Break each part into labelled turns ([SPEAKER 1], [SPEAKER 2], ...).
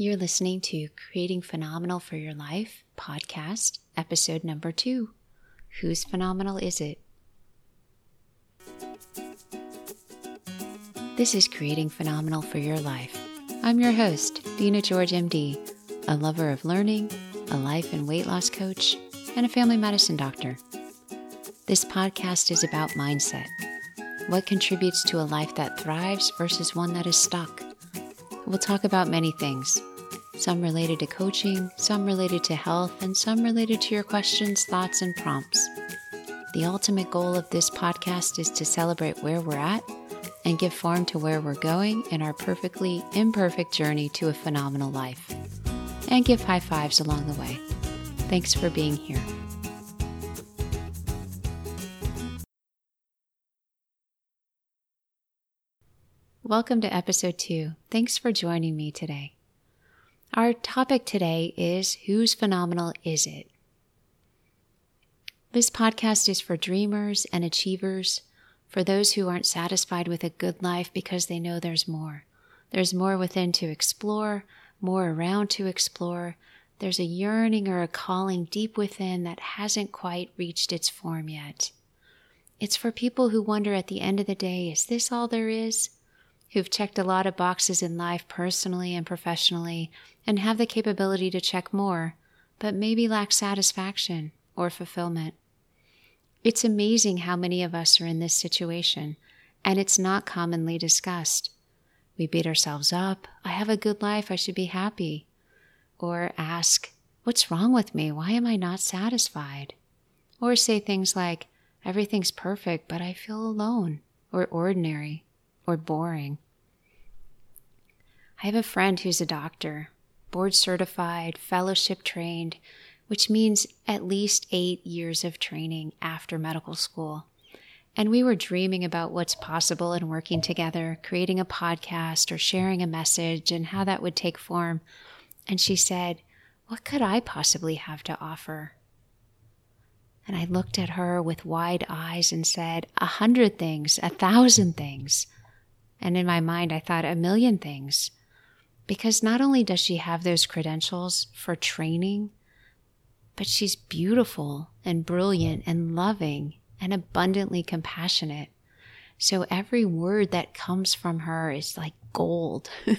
[SPEAKER 1] You're listening to Creating Phenomenal for Your Life podcast, episode number two. Whose phenomenal is it? This is Creating Phenomenal for Your Life. I'm your host, Dina George, MD, a lover of learning, a life and weight loss coach, and a family medicine doctor. This podcast is about mindset what contributes to a life that thrives versus one that is stuck. We'll talk about many things some related to coaching, some related to health, and some related to your questions, thoughts, and prompts. The ultimate goal of this podcast is to celebrate where we're at and give form to where we're going in our perfectly imperfect journey to a phenomenal life, and give high fives along the way. Thanks for being here. Welcome to episode two. Thanks for joining me today. Our topic today is Whose Phenomenal Is It? This podcast is for dreamers and achievers, for those who aren't satisfied with a good life because they know there's more. There's more within to explore, more around to explore. There's a yearning or a calling deep within that hasn't quite reached its form yet. It's for people who wonder at the end of the day, is this all there is? Who've checked a lot of boxes in life personally and professionally and have the capability to check more, but maybe lack satisfaction or fulfillment. It's amazing how many of us are in this situation, and it's not commonly discussed. We beat ourselves up. I have a good life. I should be happy. Or ask, What's wrong with me? Why am I not satisfied? Or say things like, Everything's perfect, but I feel alone or ordinary or boring. I have a friend who's a doctor, board certified, fellowship trained, which means at least eight years of training after medical school. And we were dreaming about what's possible in working together, creating a podcast or sharing a message and how that would take form. And she said, What could I possibly have to offer? And I looked at her with wide eyes and said, A hundred things, a thousand things. And in my mind, I thought a million things. Because not only does she have those credentials for training, but she's beautiful and brilliant and loving and abundantly compassionate. So every word that comes from her is like gold.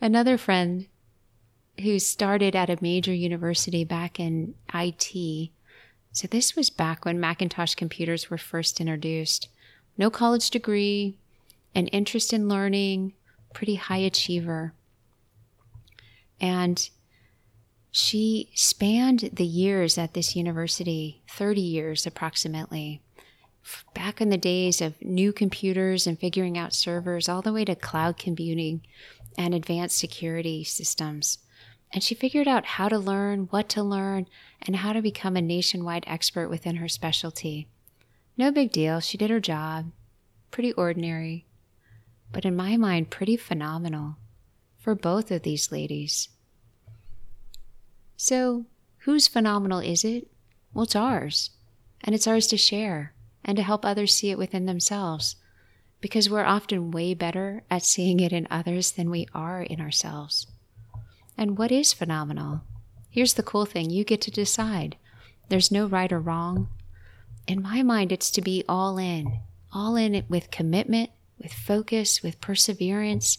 [SPEAKER 1] Another friend who started at a major university back in IT. So this was back when Macintosh computers were first introduced no college degree, an interest in learning, pretty high achiever. And she spanned the years at this university, 30 years approximately, back in the days of new computers and figuring out servers, all the way to cloud computing and advanced security systems. And she figured out how to learn, what to learn, and how to become a nationwide expert within her specialty. No big deal. She did her job. Pretty ordinary. But in my mind, pretty phenomenal for both of these ladies. So, whose phenomenal is it? Well, it's ours. And it's ours to share and to help others see it within themselves because we're often way better at seeing it in others than we are in ourselves. And what is phenomenal? Here's the cool thing you get to decide. There's no right or wrong in my mind, it's to be all in, all in it with commitment, with focus, with perseverance,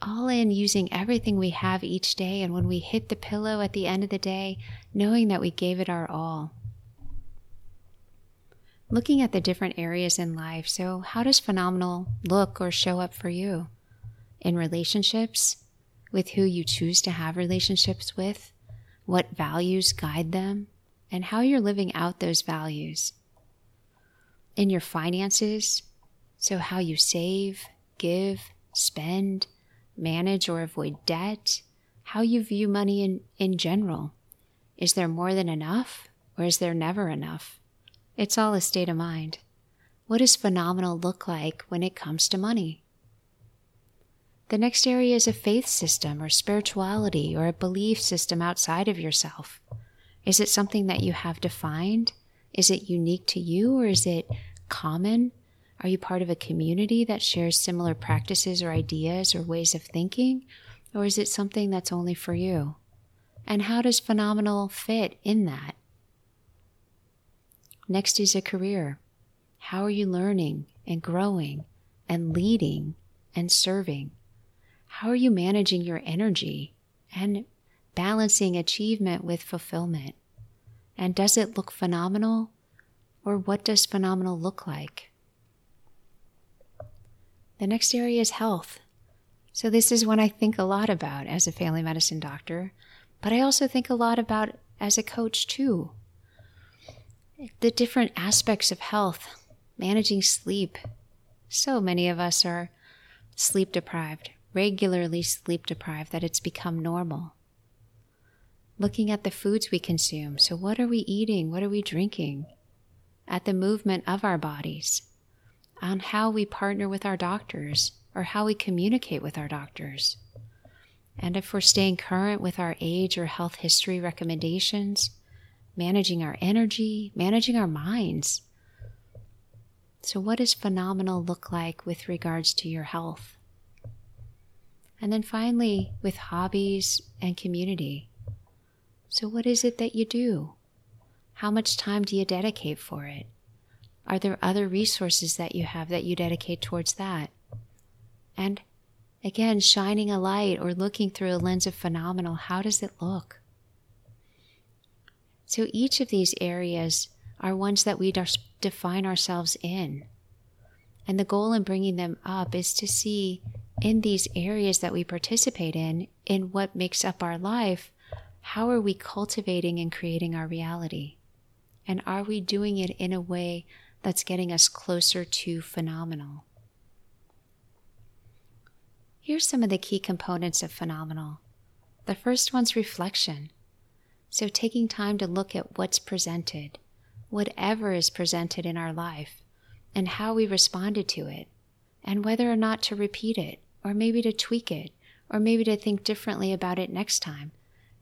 [SPEAKER 1] all in using everything we have each day. And when we hit the pillow at the end of the day, knowing that we gave it our all. Looking at the different areas in life. So, how does phenomenal look or show up for you? In relationships, with who you choose to have relationships with, what values guide them, and how you're living out those values. In your finances, so how you save, give, spend, manage or avoid debt, how you view money in, in general. Is there more than enough or is there never enough? It's all a state of mind. What does phenomenal look like when it comes to money? The next area is a faith system or spirituality or a belief system outside of yourself. Is it something that you have defined? Is it unique to you or is it common? Are you part of a community that shares similar practices or ideas or ways of thinking? Or is it something that's only for you? And how does phenomenal fit in that? Next is a career. How are you learning and growing and leading and serving? How are you managing your energy and balancing achievement with fulfillment? And does it look phenomenal? Or what does phenomenal look like? The next area is health. So, this is one I think a lot about as a family medicine doctor, but I also think a lot about as a coach too. The different aspects of health, managing sleep. So many of us are sleep deprived, regularly sleep deprived, that it's become normal. Looking at the foods we consume. So, what are we eating? What are we drinking? At the movement of our bodies on how we partner with our doctors or how we communicate with our doctors. And if we're staying current with our age or health history recommendations, managing our energy, managing our minds. So, what does phenomenal look like with regards to your health? And then finally, with hobbies and community. So, what is it that you do? How much time do you dedicate for it? Are there other resources that you have that you dedicate towards that? And again, shining a light or looking through a lens of phenomenal, how does it look? So each of these areas are ones that we define ourselves in. And the goal in bringing them up is to see in these areas that we participate in, in what makes up our life, how are we cultivating and creating our reality? And are we doing it in a way that's getting us closer to phenomenal. Here's some of the key components of phenomenal. The first one's reflection. So, taking time to look at what's presented, whatever is presented in our life, and how we responded to it, and whether or not to repeat it, or maybe to tweak it, or maybe to think differently about it next time,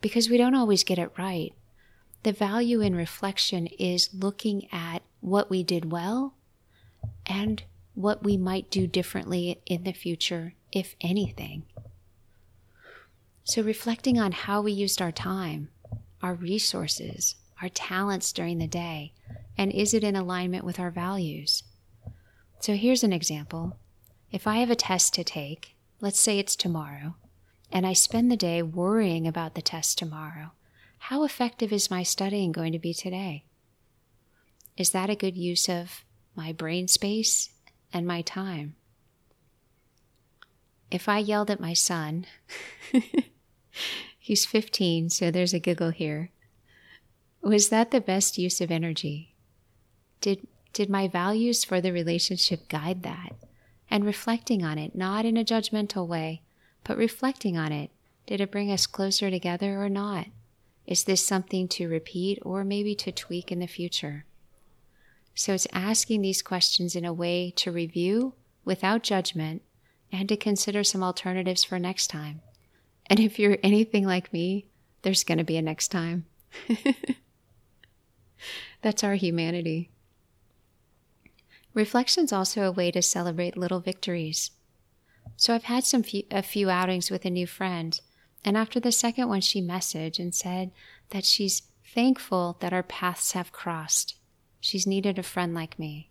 [SPEAKER 1] because we don't always get it right. The value in reflection is looking at what we did well and what we might do differently in the future, if anything. So, reflecting on how we used our time, our resources, our talents during the day, and is it in alignment with our values? So, here's an example. If I have a test to take, let's say it's tomorrow, and I spend the day worrying about the test tomorrow, how effective is my studying going to be today? Is that a good use of my brain space and my time? If I yelled at my son, he's 15, so there's a giggle here. Was that the best use of energy? Did, did my values for the relationship guide that? And reflecting on it, not in a judgmental way, but reflecting on it, did it bring us closer together or not? Is this something to repeat or maybe to tweak in the future? So it's asking these questions in a way to review without judgment and to consider some alternatives for next time. And if you're anything like me, there's going to be a next time. That's our humanity. Reflection's also a way to celebrate little victories. So I've had some few, a few outings with a new friend, and after the second one, she messaged and said that she's thankful that our paths have crossed She's needed a friend like me,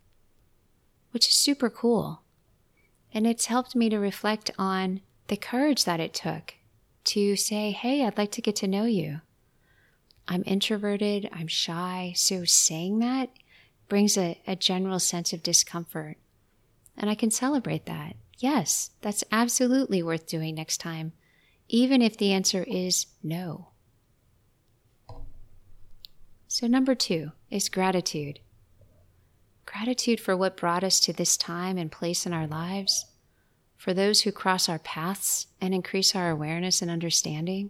[SPEAKER 1] which is super cool. And it's helped me to reflect on the courage that it took to say, Hey, I'd like to get to know you. I'm introverted, I'm shy, so saying that brings a, a general sense of discomfort. And I can celebrate that. Yes, that's absolutely worth doing next time, even if the answer is no. So, number two is gratitude. Gratitude for what brought us to this time and place in our lives, for those who cross our paths and increase our awareness and understanding,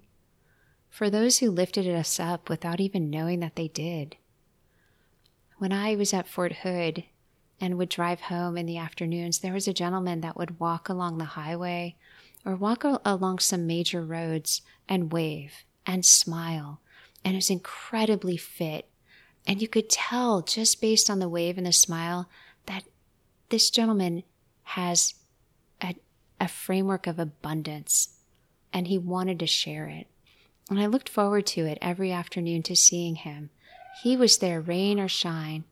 [SPEAKER 1] for those who lifted us up without even knowing that they did. When I was at Fort Hood and would drive home in the afternoons, there was a gentleman that would walk along the highway or walk along some major roads and wave and smile and was incredibly fit. And you could tell just based on the wave and the smile that this gentleman has a, a framework of abundance and he wanted to share it. And I looked forward to it every afternoon to seeing him. He was there, rain or shine.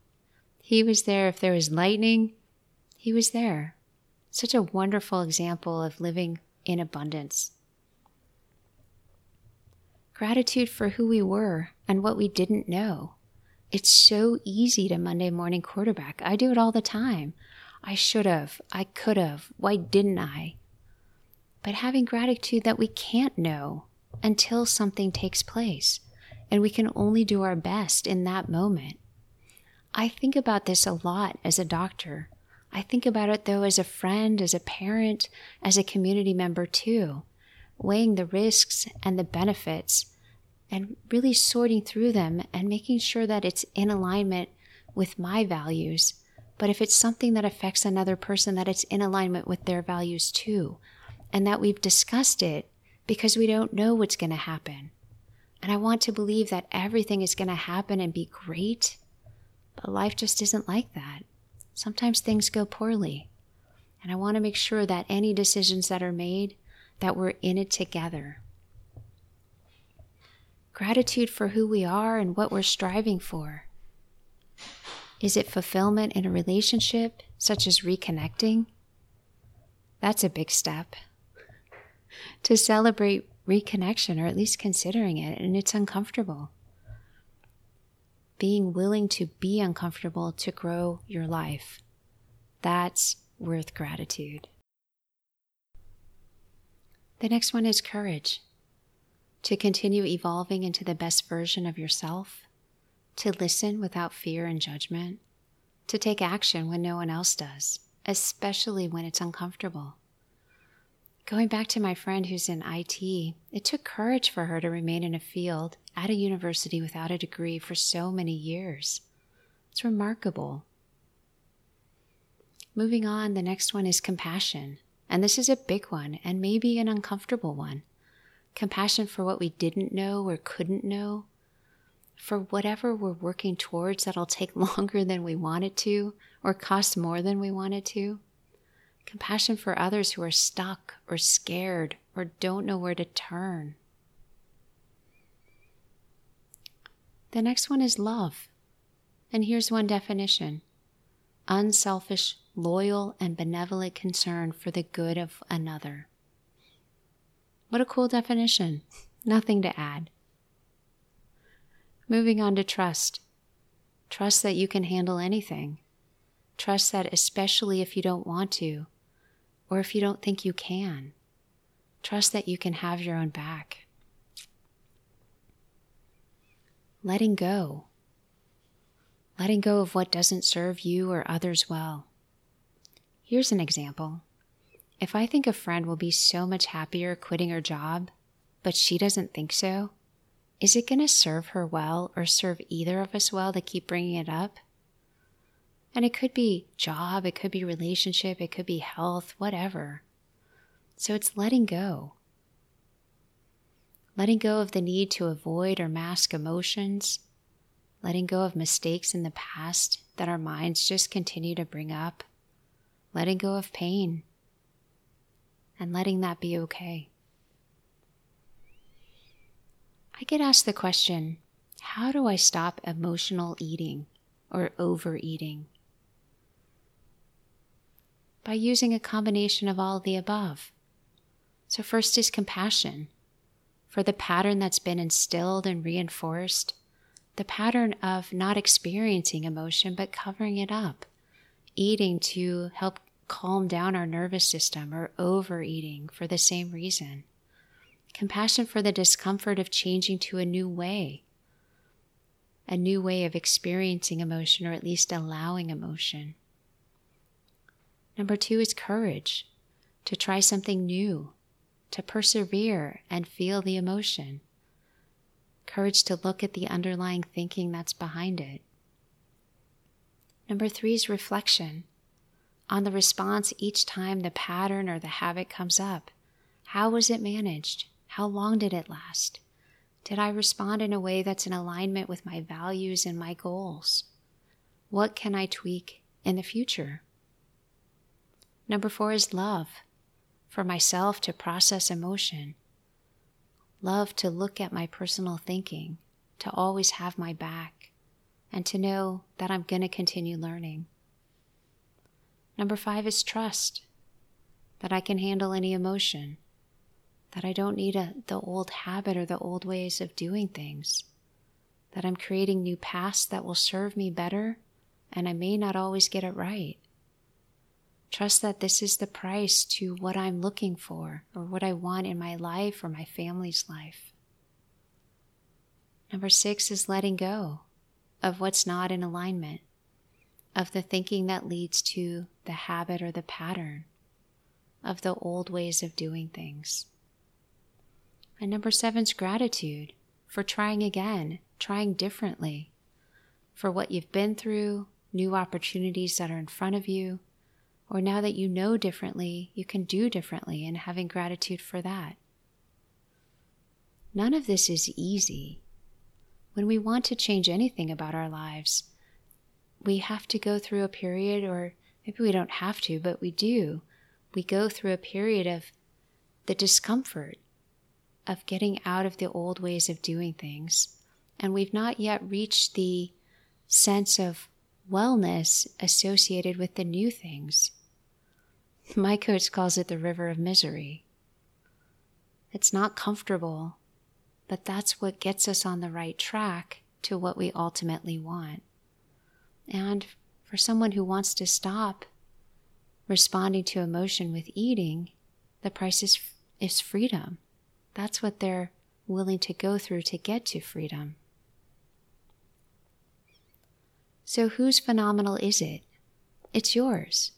[SPEAKER 1] He was there if there was lightning. He was there. Such a wonderful example of living in abundance. Gratitude for who we were and what we didn't know. It's so easy to Monday morning quarterback. I do it all the time. I should have. I could have. Why didn't I? But having gratitude that we can't know until something takes place, and we can only do our best in that moment. I think about this a lot as a doctor. I think about it though as a friend, as a parent, as a community member too, weighing the risks and the benefits and really sorting through them and making sure that it's in alignment with my values. But if it's something that affects another person, that it's in alignment with their values too, and that we've discussed it because we don't know what's going to happen. And I want to believe that everything is going to happen and be great, but life just isn't like that. Sometimes things go poorly. And I want to make sure that any decisions that are made, that we're in it together. Gratitude for who we are and what we're striving for. Is it fulfillment in a relationship, such as reconnecting? That's a big step. to celebrate reconnection, or at least considering it, and it's uncomfortable. Being willing to be uncomfortable to grow your life. That's worth gratitude. The next one is courage to continue evolving into the best version of yourself, to listen without fear and judgment, to take action when no one else does, especially when it's uncomfortable. Going back to my friend who's in IT, it took courage for her to remain in a field at a university without a degree for so many years. It's remarkable. Moving on, the next one is compassion. And this is a big one and maybe an uncomfortable one compassion for what we didn't know or couldn't know, for whatever we're working towards that'll take longer than we want it to or cost more than we want it to, compassion for others who are stuck or scared or don't know where to turn. The next one is love. And here's one definition unselfish, loyal, and benevolent concern for the good of another. What a cool definition. Nothing to add. Moving on to trust. Trust that you can handle anything. Trust that, especially if you don't want to, or if you don't think you can, trust that you can have your own back. Letting go. Letting go of what doesn't serve you or others well. Here's an example if I think a friend will be so much happier quitting her job, but she doesn't think so, is it going to serve her well or serve either of us well to keep bringing it up? And it could be job, it could be relationship, it could be health, whatever. So it's letting go. Letting go of the need to avoid or mask emotions, letting go of mistakes in the past that our minds just continue to bring up, letting go of pain and letting that be okay. I get asked the question how do I stop emotional eating or overeating? By using a combination of all of the above. So, first is compassion for the pattern that's been instilled and reinforced, the pattern of not experiencing emotion but covering it up, eating to help calm down our nervous system or overeating for the same reason. Compassion for the discomfort of changing to a new way, a new way of experiencing emotion or at least allowing emotion. Number two is courage to try something new, to persevere and feel the emotion. Courage to look at the underlying thinking that's behind it. Number three is reflection on the response each time the pattern or the habit comes up. How was it managed? How long did it last? Did I respond in a way that's in alignment with my values and my goals? What can I tweak in the future? Number four is love. For myself to process emotion, love to look at my personal thinking, to always have my back, and to know that I'm going to continue learning. Number five is trust. That I can handle any emotion, that I don't need a, the old habit or the old ways of doing things, that I'm creating new paths that will serve me better, and I may not always get it right. Trust that this is the price to what I'm looking for or what I want in my life or my family's life. Number six is letting go of what's not in alignment, of the thinking that leads to the habit or the pattern, of the old ways of doing things. And number seven is gratitude for trying again, trying differently, for what you've been through, new opportunities that are in front of you, or now that you know differently, you can do differently, and having gratitude for that. None of this is easy. When we want to change anything about our lives, we have to go through a period, or maybe we don't have to, but we do. We go through a period of the discomfort of getting out of the old ways of doing things. And we've not yet reached the sense of wellness associated with the new things. My coach calls it the river of misery. It's not comfortable, but that's what gets us on the right track to what we ultimately want. And for someone who wants to stop responding to emotion with eating, the price is, is freedom. That's what they're willing to go through to get to freedom. So, whose phenomenal is it? It's yours.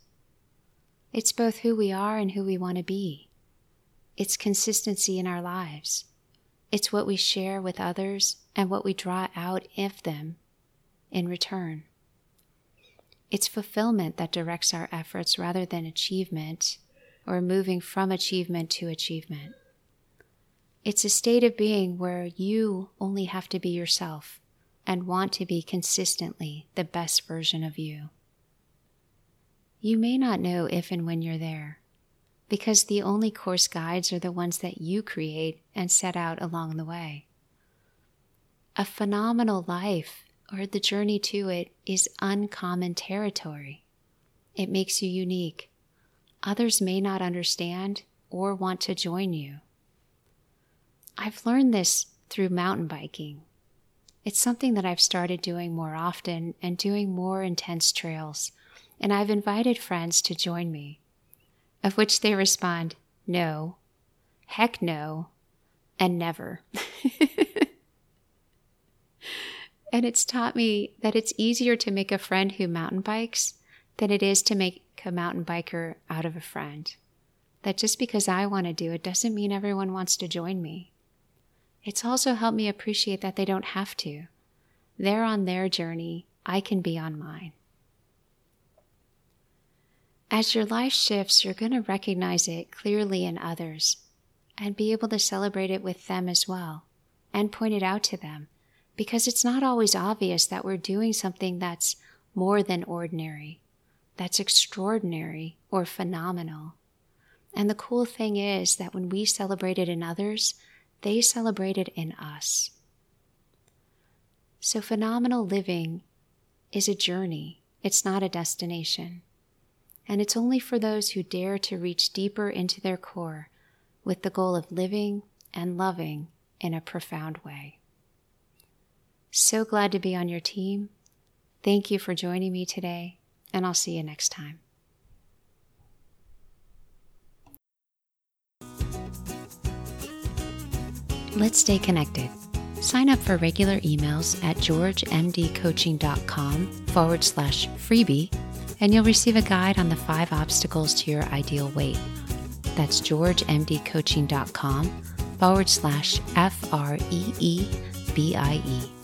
[SPEAKER 1] It's both who we are and who we want to be. It's consistency in our lives. It's what we share with others and what we draw out of them in return. It's fulfillment that directs our efforts rather than achievement or moving from achievement to achievement. It's a state of being where you only have to be yourself and want to be consistently the best version of you. You may not know if and when you're there, because the only course guides are the ones that you create and set out along the way. A phenomenal life, or the journey to it, is uncommon territory. It makes you unique. Others may not understand or want to join you. I've learned this through mountain biking. It's something that I've started doing more often and doing more intense trails and I've invited friends to join me, of which they respond, no, heck no, and never. and it's taught me that it's easier to make a friend who mountain bikes than it is to make a mountain biker out of a friend. That just because I want to do it doesn't mean everyone wants to join me. It's also helped me appreciate that they don't have to. They're on their journey, I can be on mine. As your life shifts, you're going to recognize it clearly in others and be able to celebrate it with them as well and point it out to them because it's not always obvious that we're doing something that's more than ordinary, that's extraordinary or phenomenal. And the cool thing is that when we celebrate it in others, they celebrate it in us. So, phenomenal living is a journey, it's not a destination and it's only for those who dare to reach deeper into their core with the goal of living and loving in a profound way. So glad to be on your team. Thank you for joining me today, and I'll see you next time. Let's stay connected. Sign up for regular emails at georgemdcoaching.com forward slash freebie and you'll receive a guide on the five obstacles to your ideal weight. That's georgemdcoaching.com forward slash F R E E B I E.